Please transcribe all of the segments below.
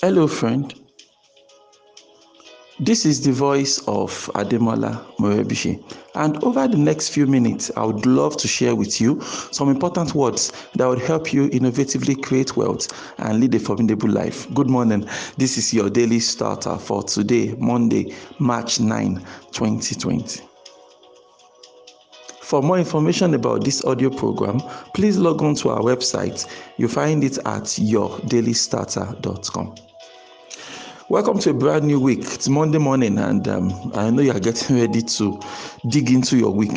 Hello, friend. This is the voice of Ademola Morebise. And over the next few minutes, I would love to share with you some important words that would help you innovatively create wealth and lead a formidable life. Good morning. This is your daily starter for today, Monday, March 9, 2020. For more information about this audio program, please log on to our website. You find it at yourdailystarter.com. Welcome to a brand new week. It's Monday morning, and um, I know you are getting ready to dig into your week.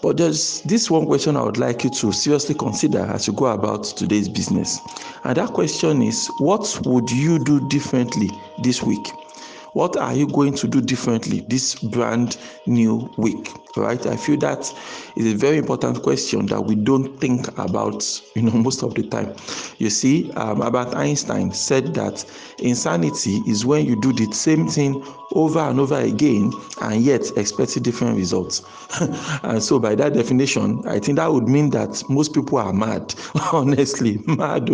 But there's this one question I would like you to seriously consider as you go about today's business. And that question is what would you do differently this week? What are you going to do differently this brand new week? Right? I feel that is a very important question that we don't think about, you know, most of the time. You see, um, Albert Einstein said that insanity is when you do the same thing over and over again and yet expect different results. and so, by that definition, I think that would mean that most people are mad. Honestly, mad.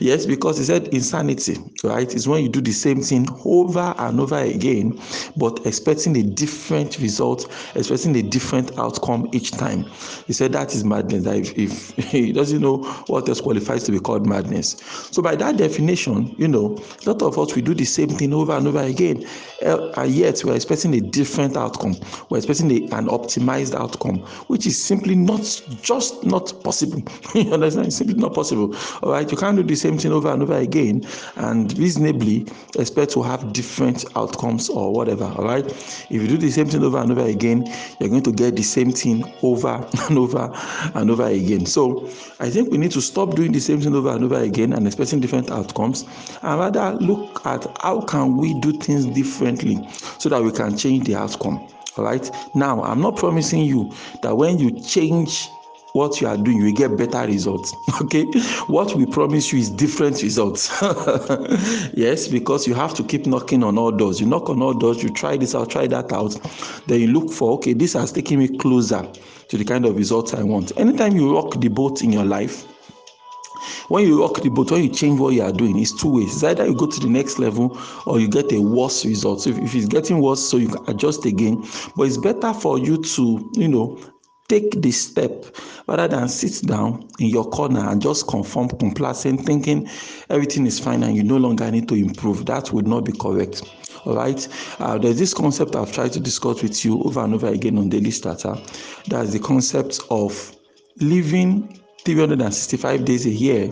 Yes, because he said insanity, right, is when you do the same thing over and over again, but expecting a different result, expecting a different outcome each time. He said that is madness. That if, if he doesn't know what else qualifies to be called madness. So, by that definition, you know, a lot of us we do the same thing over and over again, uh, and yet we're expecting a different outcome. We're expecting a, an optimized outcome, which is simply not just not possible. you understand? It's simply not possible. All right, you can't do the same thing over and over again and reasonably expect to have different outcomes or whatever. All right. If you do the same thing over and over again, you're going to get the same thing over and over and over again. So I think we need to stop doing the same thing over and over again and expecting different outcomes and rather look at how can we do things differently so that we can change the outcome. All right. Now, I'm not promising you that when you change what you are doing, you get better results. Okay, what we promise you is different results. yes, because you have to keep knocking on all doors. You knock on all doors, you try this out, try that out, then you look for okay, this has taken me closer to the kind of results I want. Anytime you rock the boat in your life, when you rock the boat, when you change what you are doing, it's two ways. It's either you go to the next level or you get a worse result. So if, if it's getting worse, so you can adjust again. But it's better for you to, you know, take the step rather than sit down in your corner and just conform complacent thinking everything is fine and you no longer need to improve. That would not be correct. All right? Uh, there's this concept i've tried to discuss with you over and over again on daily starter. That's the concept of living 365 days a year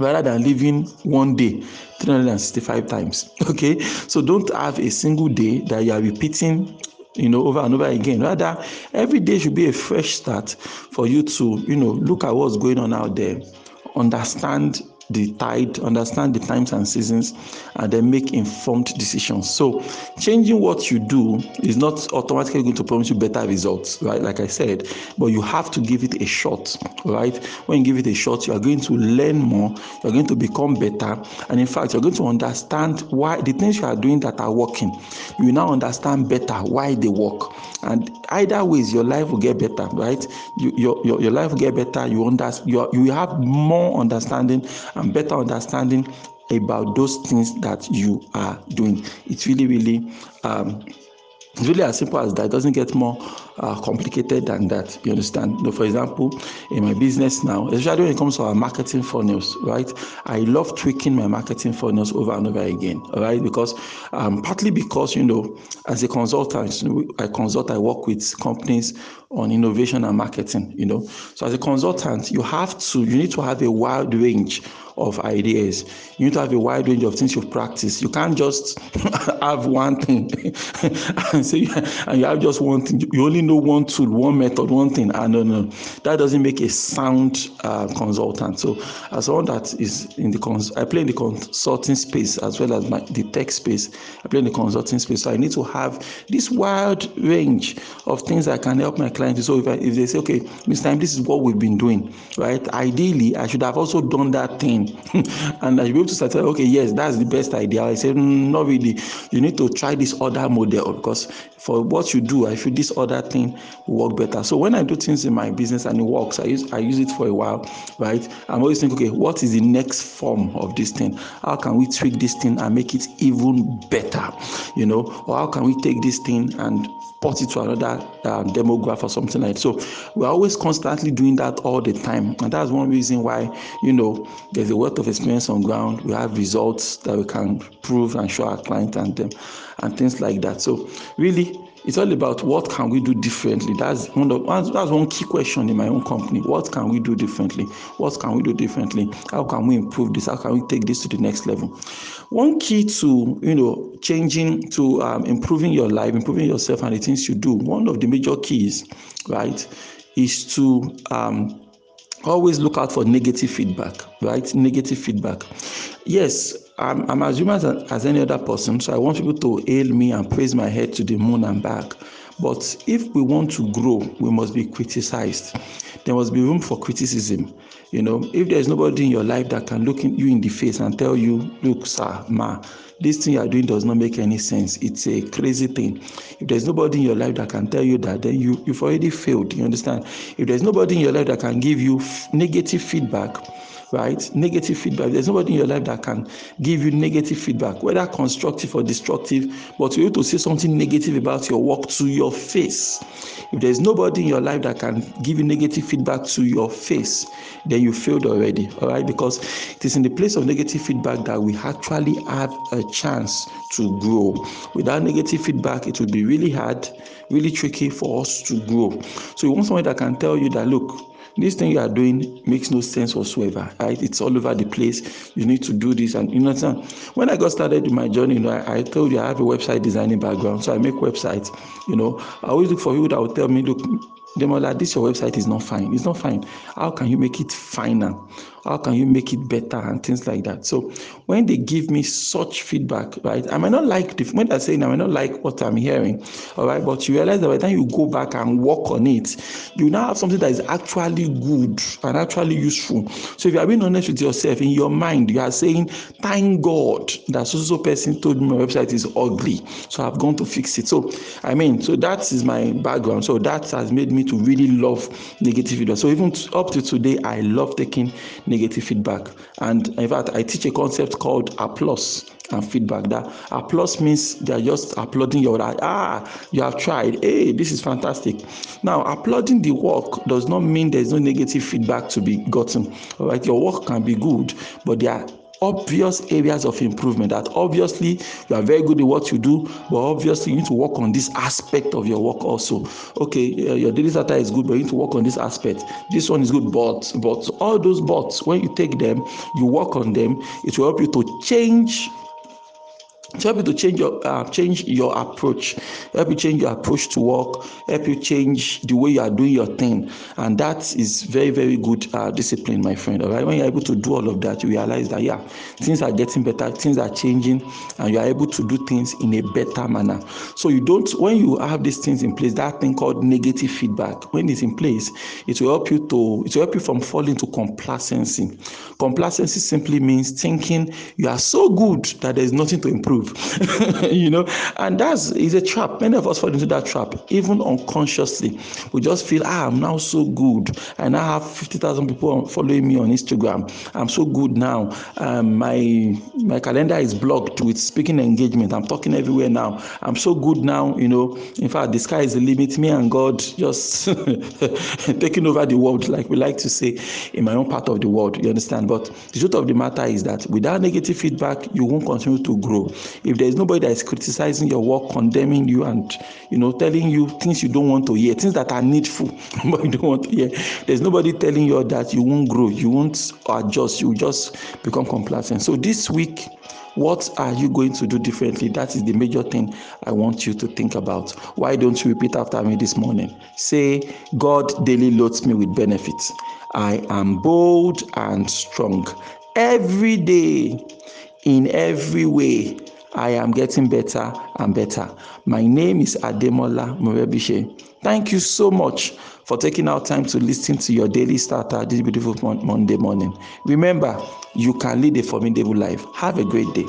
rather than living one day 365 times. Okay? So don't have a single day that you are repeating you know, over and over again. Rather, every day should be a fresh start for you to, you know, look at what's going on out there, understand the tide, understand the times and seasons, and then make informed decisions. So, changing what you do is not automatically going to promise you better results, right? Like I said, but you have to give it a shot, right? When you give it a shot, you are going to learn more, you're going to become better, and in fact, you're going to understand why the things you are doing that are working, you now understand better why they work. And either ways, your life will get better, right? You, your, your, your life will get better, you, understand, you, you have more understanding and better understanding about those things that you are doing. It's really, really um, it's really as simple as that. It doesn't get more uh, complicated than that. You understand? For example, in my business now, especially when it comes to our marketing funnels, right? I love tweaking my marketing funnels over and over again, right? Because um, partly because you know, as a consultant, I consult, I work with companies on innovation and marketing. You know, so as a consultant, you have to, you need to have a wide range of ideas. You need to have a wide range of things you practice. You can't just have one thing and say and you have just one thing. You only know one tool, one method, one thing. And no, no, that doesn't make a sound uh, consultant. So as someone that is in the cons, I play in the consulting space as well as my, the tech space. I play in the consulting space. So I need to have this wide range of things that can help my clients. So if, I, if they say, okay, Mr. Time, this is what we've been doing, right? Ideally, I should have also done that thing and I should be able to start, okay, yes, that's the best idea. I said, mm, not really. You need to try this other model because for what you do, I feel this other thing will work better. So when I do things in my business and it works, I use I use it for a while, right? I'm always thinking, okay, what is the next form of this thing? How can we tweak this thing and make it even better? You know, or how can we take this thing and port it to another um, demograph or something like that. So we're always constantly doing that all the time, and that's one reason why you know there's a wealth of experience on ground. We have results that we can prove and show our client and them, and things like that. So really, it's all about what can we do differently. That's one of that's one key question in my own company. What can we do differently? What can we do differently? How can we improve this? How can we take this to the next level? One key to you know changing to um, improving your life improving yourself and the things you do one of the major keys right is to um, always look out for negative feedback right? Negative feedback. Yes i'm, I'm as human as, as any other person so i want people to hail me and praise my head to the moon and back. But if we want to grow we must be criticized. There must be room for criticism. You know if there's nobody in your life that can look in, you in the face and tell you look sir ma this thing you are doing does not make any sense. It's a crazy thing. If there's nobody in your life that can tell you that then you you've already failed. You understand? If there's nobody in your life that can give you f- negative feedback right? Negative feedback. There's nobody in your life that can give you negative feedback, whether constructive or destructive, but to you to say something negative about your work to your face. If there's nobody in your life that can give you negative feedback to your face, then you failed already, all right? Because it is in the place of negative feedback that we actually have a chance to grow. Without negative feedback, it would be really hard, really tricky for us to grow. So you want someone that can tell you that, look, this thing you are doing makes no sense whatsoever right it's all over the place you need to do this and you know when i got started in my journey you know I, I told you i have a website designing background so i make websites you know i always look for people that will tell me look Demola, this your website is not fine. It's not fine. How can you make it finer? How can you make it better and things like that? So when they give me such feedback, right, I might not like the when they're saying I might not like what I'm hearing, all right, but you realize that by the time you go back and work on it, you now have something that is actually good and actually useful. So if you are being honest with yourself in your mind, you are saying, Thank God that so so person told me my website is ugly. So I've gone to fix it. So I mean, so that is my background. So that has made me to really love negative feedback. So even up to today, I love taking negative feedback. And in fact, I teach a concept called applause and feedback. That applause means they are just applauding your ah, you have tried. Hey, this is fantastic. Now, applauding the work does not mean there is no negative feedback to be gotten. All right, your work can be good, but there are obvious areas of improvement that obviously you are very good at what you do but obviously you need to work on this aspect of your work also. Okay uh, your daily data is good but you need to work on this aspect. This one is good but but all those buts when you take them you work on them it will help you to change help you to change your uh, change your approach. Help you change your approach to work. Help you change the way you are doing your thing. And that is very very good uh, discipline my friend. All right? When you're able to do all of that you realize that yeah things are getting better things are changing and you are able to do things in a better manner. So you don't when you have these things in place that thing called negative feedback when it's in place it will help you to it will help you from falling to complacency. Complacency simply means thinking you are so good that there is nothing to improve you know, and that's is a trap. Many of us fall into that trap, even unconsciously. We just feel, ah, I'm now so good. And I have 50,000 people following me on Instagram. I'm so good now. Um, my my calendar is blocked with speaking engagement. I'm talking everywhere now. I'm so good now, you know. In fact, the sky is the limit. Me and God just taking over the world, like we like to say in my own part of the world. You understand? But the truth of the matter is that without negative feedback, you won't continue to grow if there is nobody that is criticizing your work condemning you and you know telling you things you don't want to hear things that are needful but you don't want to hear there's nobody telling you that you won't grow you won't adjust you just become complacent. So this week what are you going to do differently? That is the major thing i want you to think about. Why don't you repeat after me this morning? Say god daily loads me with benefits. I am bold and strong. Every day in every way I am getting better and better. My name is Ademola Morebise. Thank you so much for taking out time to listen to your daily starter this beautiful Monday morning. Remember, you can lead a formidable life. Have a great day.